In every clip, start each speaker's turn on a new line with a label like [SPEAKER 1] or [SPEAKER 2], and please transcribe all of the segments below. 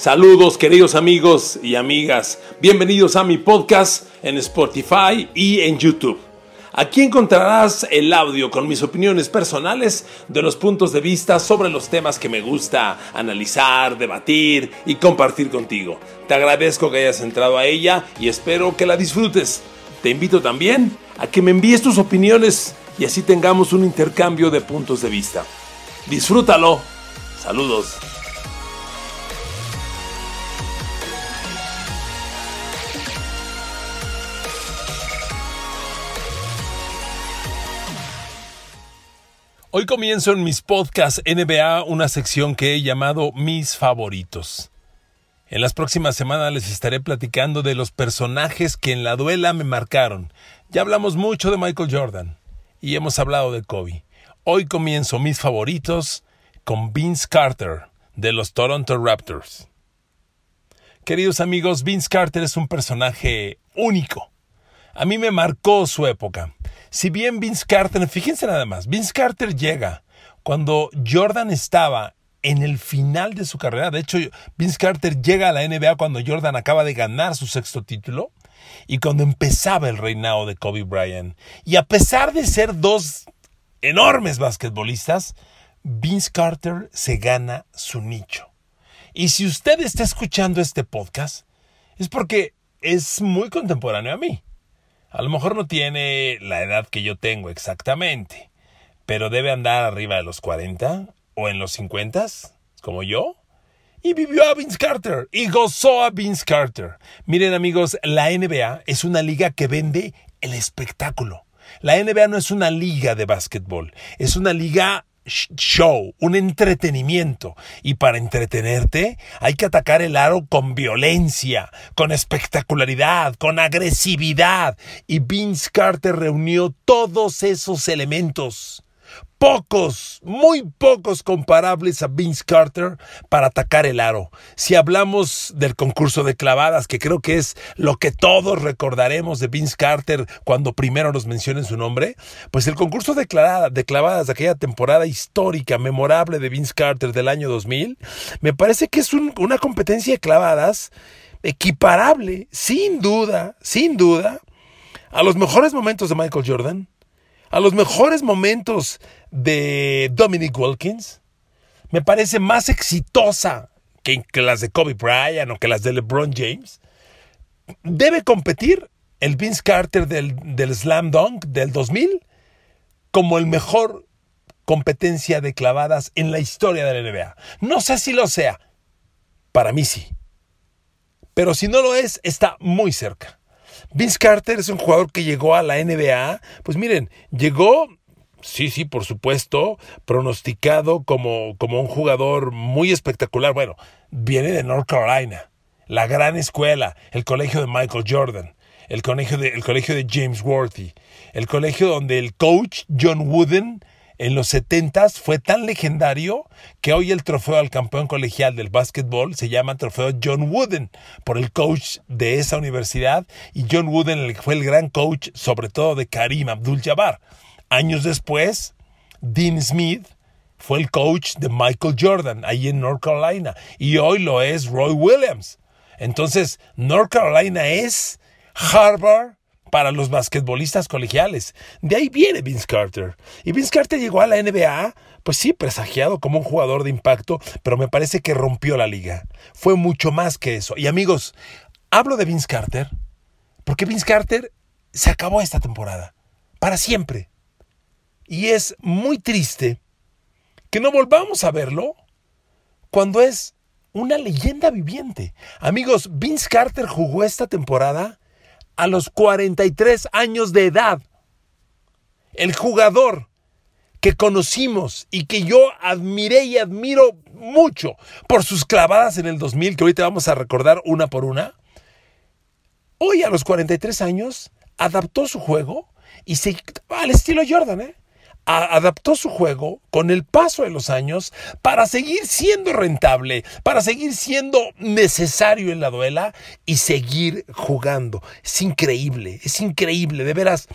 [SPEAKER 1] Saludos queridos amigos y amigas, bienvenidos a mi podcast en Spotify y en YouTube. Aquí encontrarás el audio con mis opiniones personales de los puntos de vista sobre los temas que me gusta analizar, debatir y compartir contigo. Te agradezco que hayas entrado a ella y espero que la disfrutes. Te invito también a que me envíes tus opiniones y así tengamos un intercambio de puntos de vista. Disfrútalo. Saludos. Hoy comienzo en mis podcasts NBA una sección que he llamado Mis favoritos. En las próximas semanas les estaré platicando de los personajes que en la duela me marcaron. Ya hablamos mucho de Michael Jordan y hemos hablado de Kobe. Hoy comienzo mis favoritos con Vince Carter de los Toronto Raptors. Queridos amigos, Vince Carter es un personaje único. A mí me marcó su época. Si bien Vince Carter, fíjense nada más, Vince Carter llega cuando Jordan estaba en el final de su carrera. De hecho, Vince Carter llega a la NBA cuando Jordan acaba de ganar su sexto título y cuando empezaba el reinado de Kobe Bryant. Y a pesar de ser dos enormes basquetbolistas, Vince Carter se gana su nicho. Y si usted está escuchando este podcast, es porque es muy contemporáneo a mí. A lo mejor no tiene la edad que yo tengo exactamente, pero debe andar arriba de los 40 o en los 50, como yo. Y vivió a Vince Carter y gozó a Vince Carter. Miren amigos, la NBA es una liga que vende el espectáculo. La NBA no es una liga de básquetbol, es una liga show, un entretenimiento. Y para entretenerte hay que atacar el aro con violencia, con espectacularidad, con agresividad. Y Vince Carter reunió todos esos elementos pocos, muy pocos comparables a Vince Carter para atacar el aro. Si hablamos del concurso de clavadas, que creo que es lo que todos recordaremos de Vince Carter cuando primero nos mencionen su nombre, pues el concurso de, de clavadas de aquella temporada histórica, memorable de Vince Carter del año 2000, me parece que es una competencia de clavadas equiparable, sin duda, sin duda, a los mejores momentos de Michael Jordan a los mejores momentos de Dominic Wilkins, me parece más exitosa que, las de Kobe Bryant o que las de LeBron James. Debe competir el Vince Carter del, del Slam Dunk del 2000 como el mejor competencia de clavadas en la historia de la NBA. No sé si lo sea. Para mí sí. Pero si no lo es, está muy cerca. Vince Carter es un jugador que llegó a la NBA. Pues miren, llegó sí, sí, por supuesto, pronosticado como, como un jugador muy espectacular. Bueno, viene de North Carolina, la gran escuela, el colegio de Michael Jordan, el colegio de, el colegio de James Worthy, el colegio donde el coach John Wooden en los 70 fue tan legendario que hoy el trofeo al campeón colegial del básquetbol se llama trofeo John Wooden por el coach de esa universidad y John Wooden fue el gran coach sobre todo de Karim Abdul-Jabbar. Años después, Dean Smith fue el coach de Michael Jordan ahí en North Carolina y hoy lo es Roy Williams. Entonces, North Carolina es Harvard para los basquetbolistas colegiales. De ahí viene Vince Carter. Y Vince Carter llegó a la NBA, pues sí, presagiado como un jugador de impacto, pero me parece que rompió la liga. Fue mucho más que eso. Y amigos, hablo de Vince Carter porque Vince Carter se acabó esta temporada, para siempre. Y es muy triste que no volvamos a verlo cuando es una leyenda viviente. Amigos, Vince Carter jugó esta temporada a los 43 años de edad. El jugador que conocimos y que yo admiré y admiro mucho por sus clavadas en el 2000, que ahorita vamos a recordar una por una, hoy a los 43 años adaptó su juego y se al estilo Jordan, ¿eh? Adaptó su juego con el paso de los años para seguir siendo rentable, para seguir siendo necesario en la duela y seguir jugando. Es increíble, es increíble, de veras.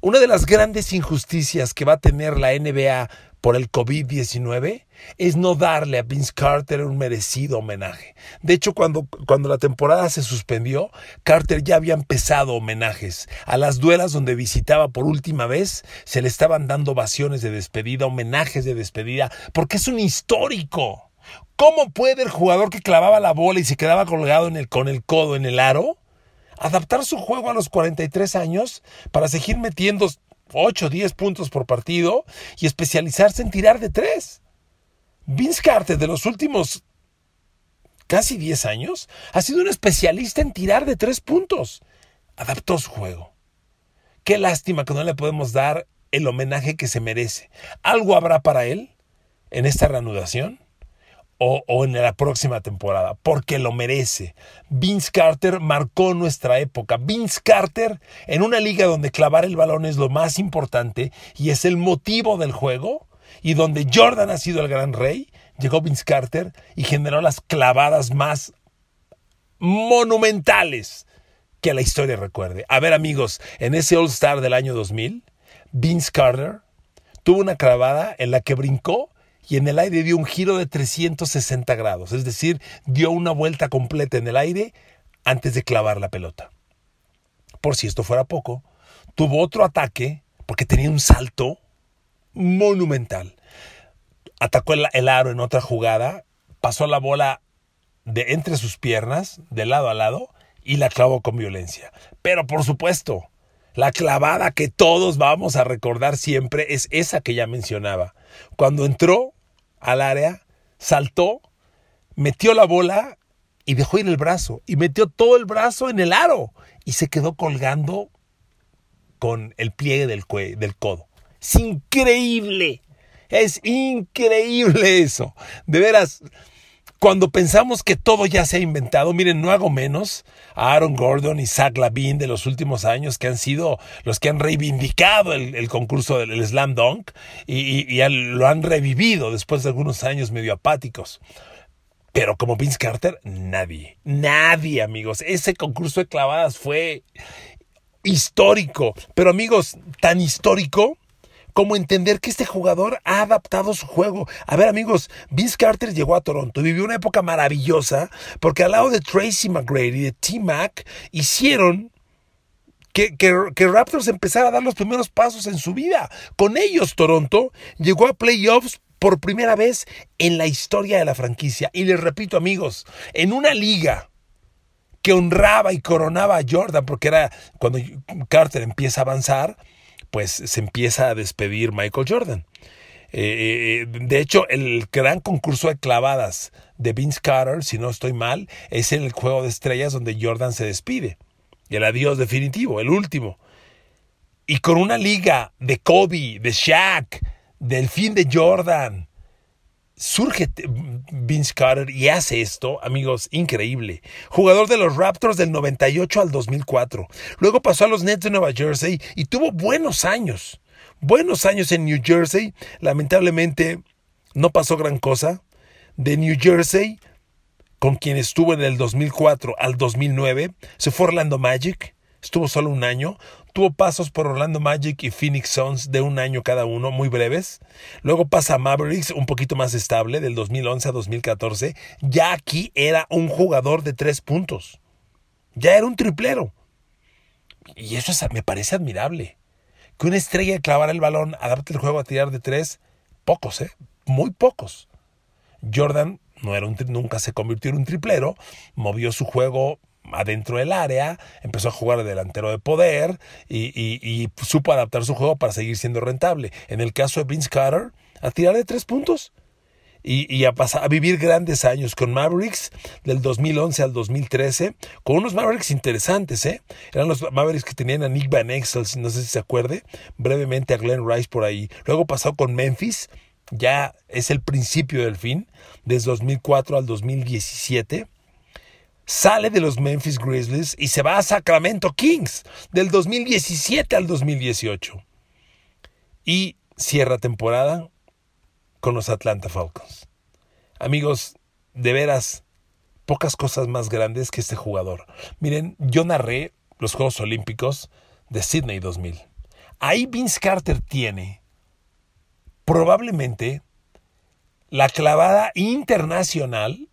[SPEAKER 1] Una de las grandes injusticias que va a tener la NBA por el COVID-19 es no darle a Vince Carter un merecido homenaje. De hecho, cuando, cuando la temporada se suspendió, Carter ya había empezado homenajes. A las duelas donde visitaba por última vez, se le estaban dando ovaciones de despedida, homenajes de despedida, porque es un histórico. ¿Cómo puede el jugador que clavaba la bola y se quedaba colgado con el codo en el aro adaptar su juego a los 43 años para seguir metiendo 8 o 10 puntos por partido y especializarse en tirar de tres. Vince Carter de los últimos casi 10 años ha sido un especialista en tirar de tres puntos. Adaptó su juego. Qué lástima que no le podemos dar el homenaje que se merece. ¿Algo habrá para él en esta reanudación? O, en la próxima temporada, porque lo merece. Vince Carter marcó nuestra época. Vince Carter, en una liga donde clavar el balón es lo más importante y es el motivo del juego, y donde Jordan ha sido el gran rey, llegó Vince Carter y generó las clavadas más monumentales que la historia recuerde. A ver amigos, en ese All Star del año 2000, Vince Carter tuvo una clavada en la que brincó y en el aire dio un giro de 360 grados, es decir, dio una vuelta completa en el aire antes de clavar la pelota. Por si esto fuera poco, tuvo otro ataque porque tenía un salto monumental. Atacó el, aro en otra jugada, pasó la bola de entre sus piernas, de lado a lado, y la clavó con violencia. Pero por supuesto, la clavada que todos vamos a recordar siempre es esa que ya mencionaba. Cuando entró al área, saltó, metió la bola y dejó ir el brazo. Y metió todo el brazo en el aro. Y se quedó colgando con el pliegue del, del codo. Es increíble. Es increíble eso. De veras, cuando pensamos que todo ya se ha inventado, miren, no hago menos a Aaron Gordon y Zach Lavin de los últimos años que han sido los que han reivindicado el, concurso del Slam Dunk y, lo han revivido después de algunos años medio apáticos. Pero como Vince Carter, nadie, nadie, amigos. Ese concurso de clavadas fue histórico. Pero amigos, tan histórico como entender que este jugador ha adaptado su juego. A ver amigos, Vince Carter llegó a Toronto, y vivió una época maravillosa porque al lado de Tracy McGrady y de T-Mac hicieron que, que, Raptors empezara a dar los primeros pasos en su vida. Con ellos Toronto llegó a playoffs por primera vez en la historia de la franquicia. Y les repito amigos, en una liga que honraba y coronaba a Jordan, porque era cuando Carter empieza a avanzar, pues se empieza a despedir Michael Jordan. Eh, eh, de hecho, el gran concurso de clavadas de Vince Carter, si no estoy mal, es en el juego de estrellas donde Jordan se despide. El adiós definitivo, el último. Y con una liga de Kobe, de Shaq, del fin de Jordan, surge Vince Carter y hace esto, amigos, increíble. Jugador de los Raptors del 98 al 2004. Luego pasó a los Nets de Nueva Jersey y tuvo buenos años. Buenos años en New Jersey. Lamentablemente no pasó gran cosa. De New Jersey, con quien estuvo en el 2004 al 2009, se fue Orlando Magic. Estuvo solo un año. Tuvo pasos por Orlando Magic y Phoenix Suns de un año cada uno, muy breves. Luego pasa a Mavericks, un poquito más estable, del 2011 a 2014. Ya aquí era un jugador de tres puntos. Ya era un triplero. Y eso me parece admirable. Que una estrella clavara el balón, a darte el juego a tirar de tres, pocos, ¿eh? Muy pocos. Jordan no era un, nunca se convirtió en un triplero, movió su juego adentro del área, empezó a jugar de delantero de poder y, supo adaptar su juego para seguir siendo rentable. En el caso de Vince Carter, a tirar de tres puntos. Y, a, pasar, a vivir grandes años con Mavericks del 2011 al 2013, con unos Mavericks interesantes, ¿eh? Eran los Mavericks que tenían a Nick Van Exel, no sé si se acuerde, brevemente a Glenn Rice por ahí. Luego pasó con Memphis, ya es el principio del fin, desde 2004 al 2017 sale de los Memphis Grizzlies y se va a Sacramento Kings del 2017 al 2018. Y cierra temporada con los Atlanta Falcons. Amigos, de veras, pocas cosas más grandes que este jugador. Miren, yo narré los Juegos Olímpicos de Sydney 2000. Ahí Vince Carter tiene probablemente la clavada internacional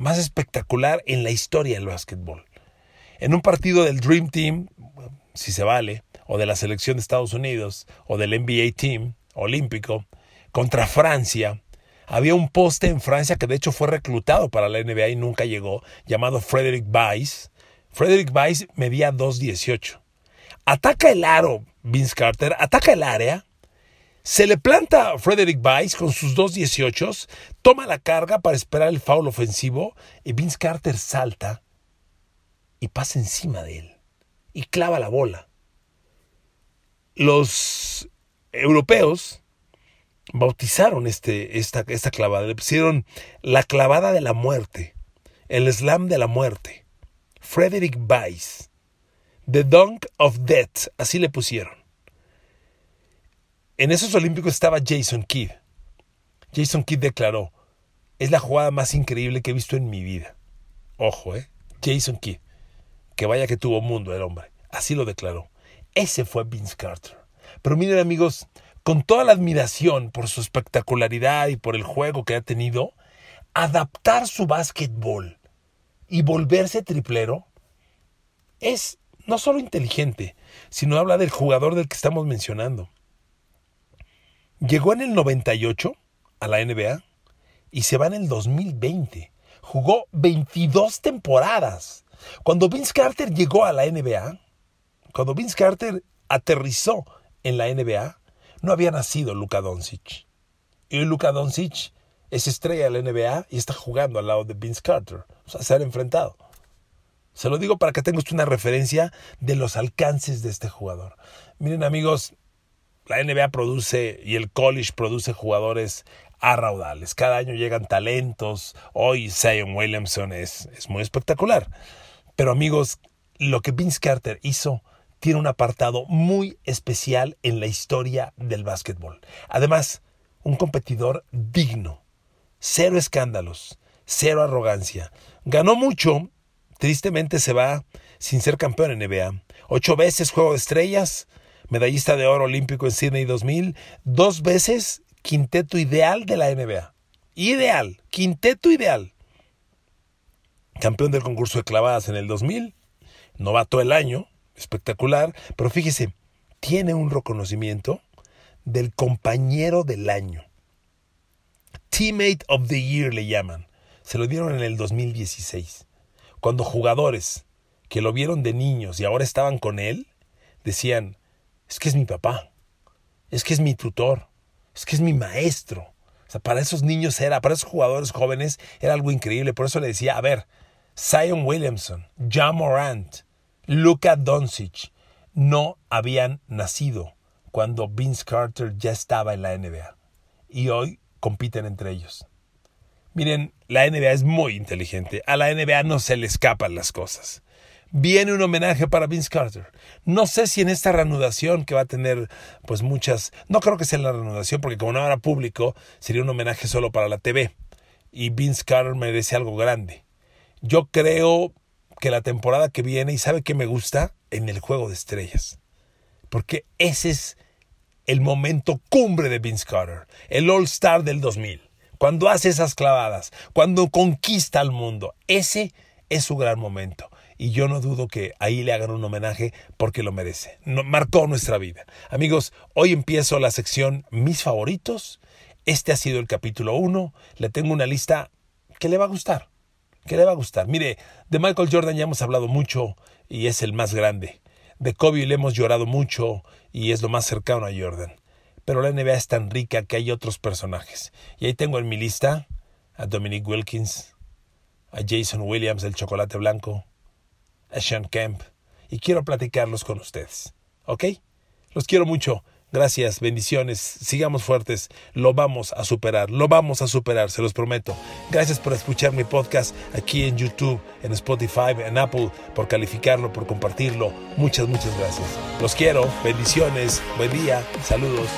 [SPEAKER 1] más espectacular en la historia del básquetbol. En un partido del Dream Team, si se vale, o de la selección de Estados Unidos, o del NBA Team olímpico, contra Francia, había un poste en Francia que de hecho fue reclutado para la NBA y nunca llegó, llamado Frederick Weiss. Frederick Weiss medía 2.18. Ataca el aro Vince Carter, ataca el área, se le planta a Frederick Weiss con sus 2.18, toma la carga para esperar el foul ofensivo y Vince Carter salta y pasa encima de él y clava la bola. Los europeos bautizaron este, esta, esta clavada, le pusieron la clavada de la muerte, el slam de la muerte, Frederick Weiss, The Dunk of Death, así le pusieron. En esos Olímpicos estaba Jason Kidd. Jason Kidd declaró, es la jugada más increíble que he visto en mi vida. Ojo, ¿eh? Jason Kidd. Que vaya que tuvo mundo el hombre. Así lo declaró. Ese fue Vince Carter. Pero miren amigos, con toda la admiración por su espectacularidad y por el juego que ha tenido, adaptar su básquetbol y volverse triplero es no solo inteligente, sino habla del jugador del que estamos mencionando. Llegó en el 98 a la NBA y se va en el 2020. Jugó 22 temporadas. Cuando Vince Carter llegó a la NBA, cuando Vince Carter aterrizó en la NBA, no había nacido Luka Doncic. Y Luka Doncic es estrella de la NBA y está jugando al lado de Vince Carter. O sea, se han enfrentado. Se lo digo para que tengas una referencia de los alcances de este jugador. Miren amigos, la NBA produce y el college produce jugadores a raudales. Cada año llegan talentos. Hoy Zion Williamson es, es muy espectacular. Pero amigos, lo que Vince Carter hizo tiene un apartado muy especial en la historia del básquetbol. Además, un competidor digno, cero escándalos, cero arrogancia. Ganó mucho, tristemente se va sin ser campeón en NBA. Ocho veces Juego de Estrellas, medallista de oro olímpico en Sydney 2000, dos veces quinteto ideal de la NBA. Ideal, quinteto ideal. Campeón del concurso de clavadas en el 2000, novato el año, espectacular, pero fíjese, tiene un reconocimiento del compañero del año. Teammate of the Year le llaman. Se lo dieron en el 2016. Cuando jugadores que lo vieron de niños y ahora estaban con él, decían, es que es mi papá, es que es mi tutor, es que es mi maestro. O sea, para esos niños era, para esos jugadores jóvenes era algo increíble. Por eso le decía, a ver, Zion Williamson, John Morant, Luka Doncic no habían nacido cuando Vince Carter ya estaba en la NBA y hoy compiten entre ellos. Miren, la NBA es muy inteligente. A la NBA no se le escapan las cosas. Viene un homenaje para Vince Carter. No sé si en esta reanudación que va a tener pues muchas, no creo que sea la reanudación porque como no era público, sería un homenaje solo para la TV y Vince Carter merece algo grande. Yo creo que la temporada que viene, y sabe que me gusta, en el Juego de Estrellas. Porque ese es el momento cumbre de Vince Carter, el All Star del 2000. Cuando hace esas clavadas, cuando conquista al mundo, ese es su gran momento. Y yo no dudo que ahí le hagan un homenaje porque lo merece. marcó nuestra vida. Amigos, hoy empiezo la sección Mis favoritos. Este ha sido el capítulo 1. Le tengo una lista que le va a gustar que le va a gustar. Mire, de Michael Jordan ya hemos hablado mucho y es el más grande. De Kobe le hemos llorado mucho y es lo más cercano a Jordan. Pero la NBA es tan rica que hay otros personajes. Y ahí tengo en mi lista a Dominic Wilkins, a Jason Williams del chocolate blanco, a Sean Kemp. Y quiero platicarlos con ustedes. ¿Ok? Los quiero mucho. Gracias, bendiciones, sigamos fuertes, lo vamos a superar, lo vamos a superar, se los prometo. Gracias por escuchar mi podcast aquí en YouTube, en Spotify, en Apple, por calificarlo, por compartirlo. Muchas, muchas gracias. Los quiero, bendiciones, buen día, saludos.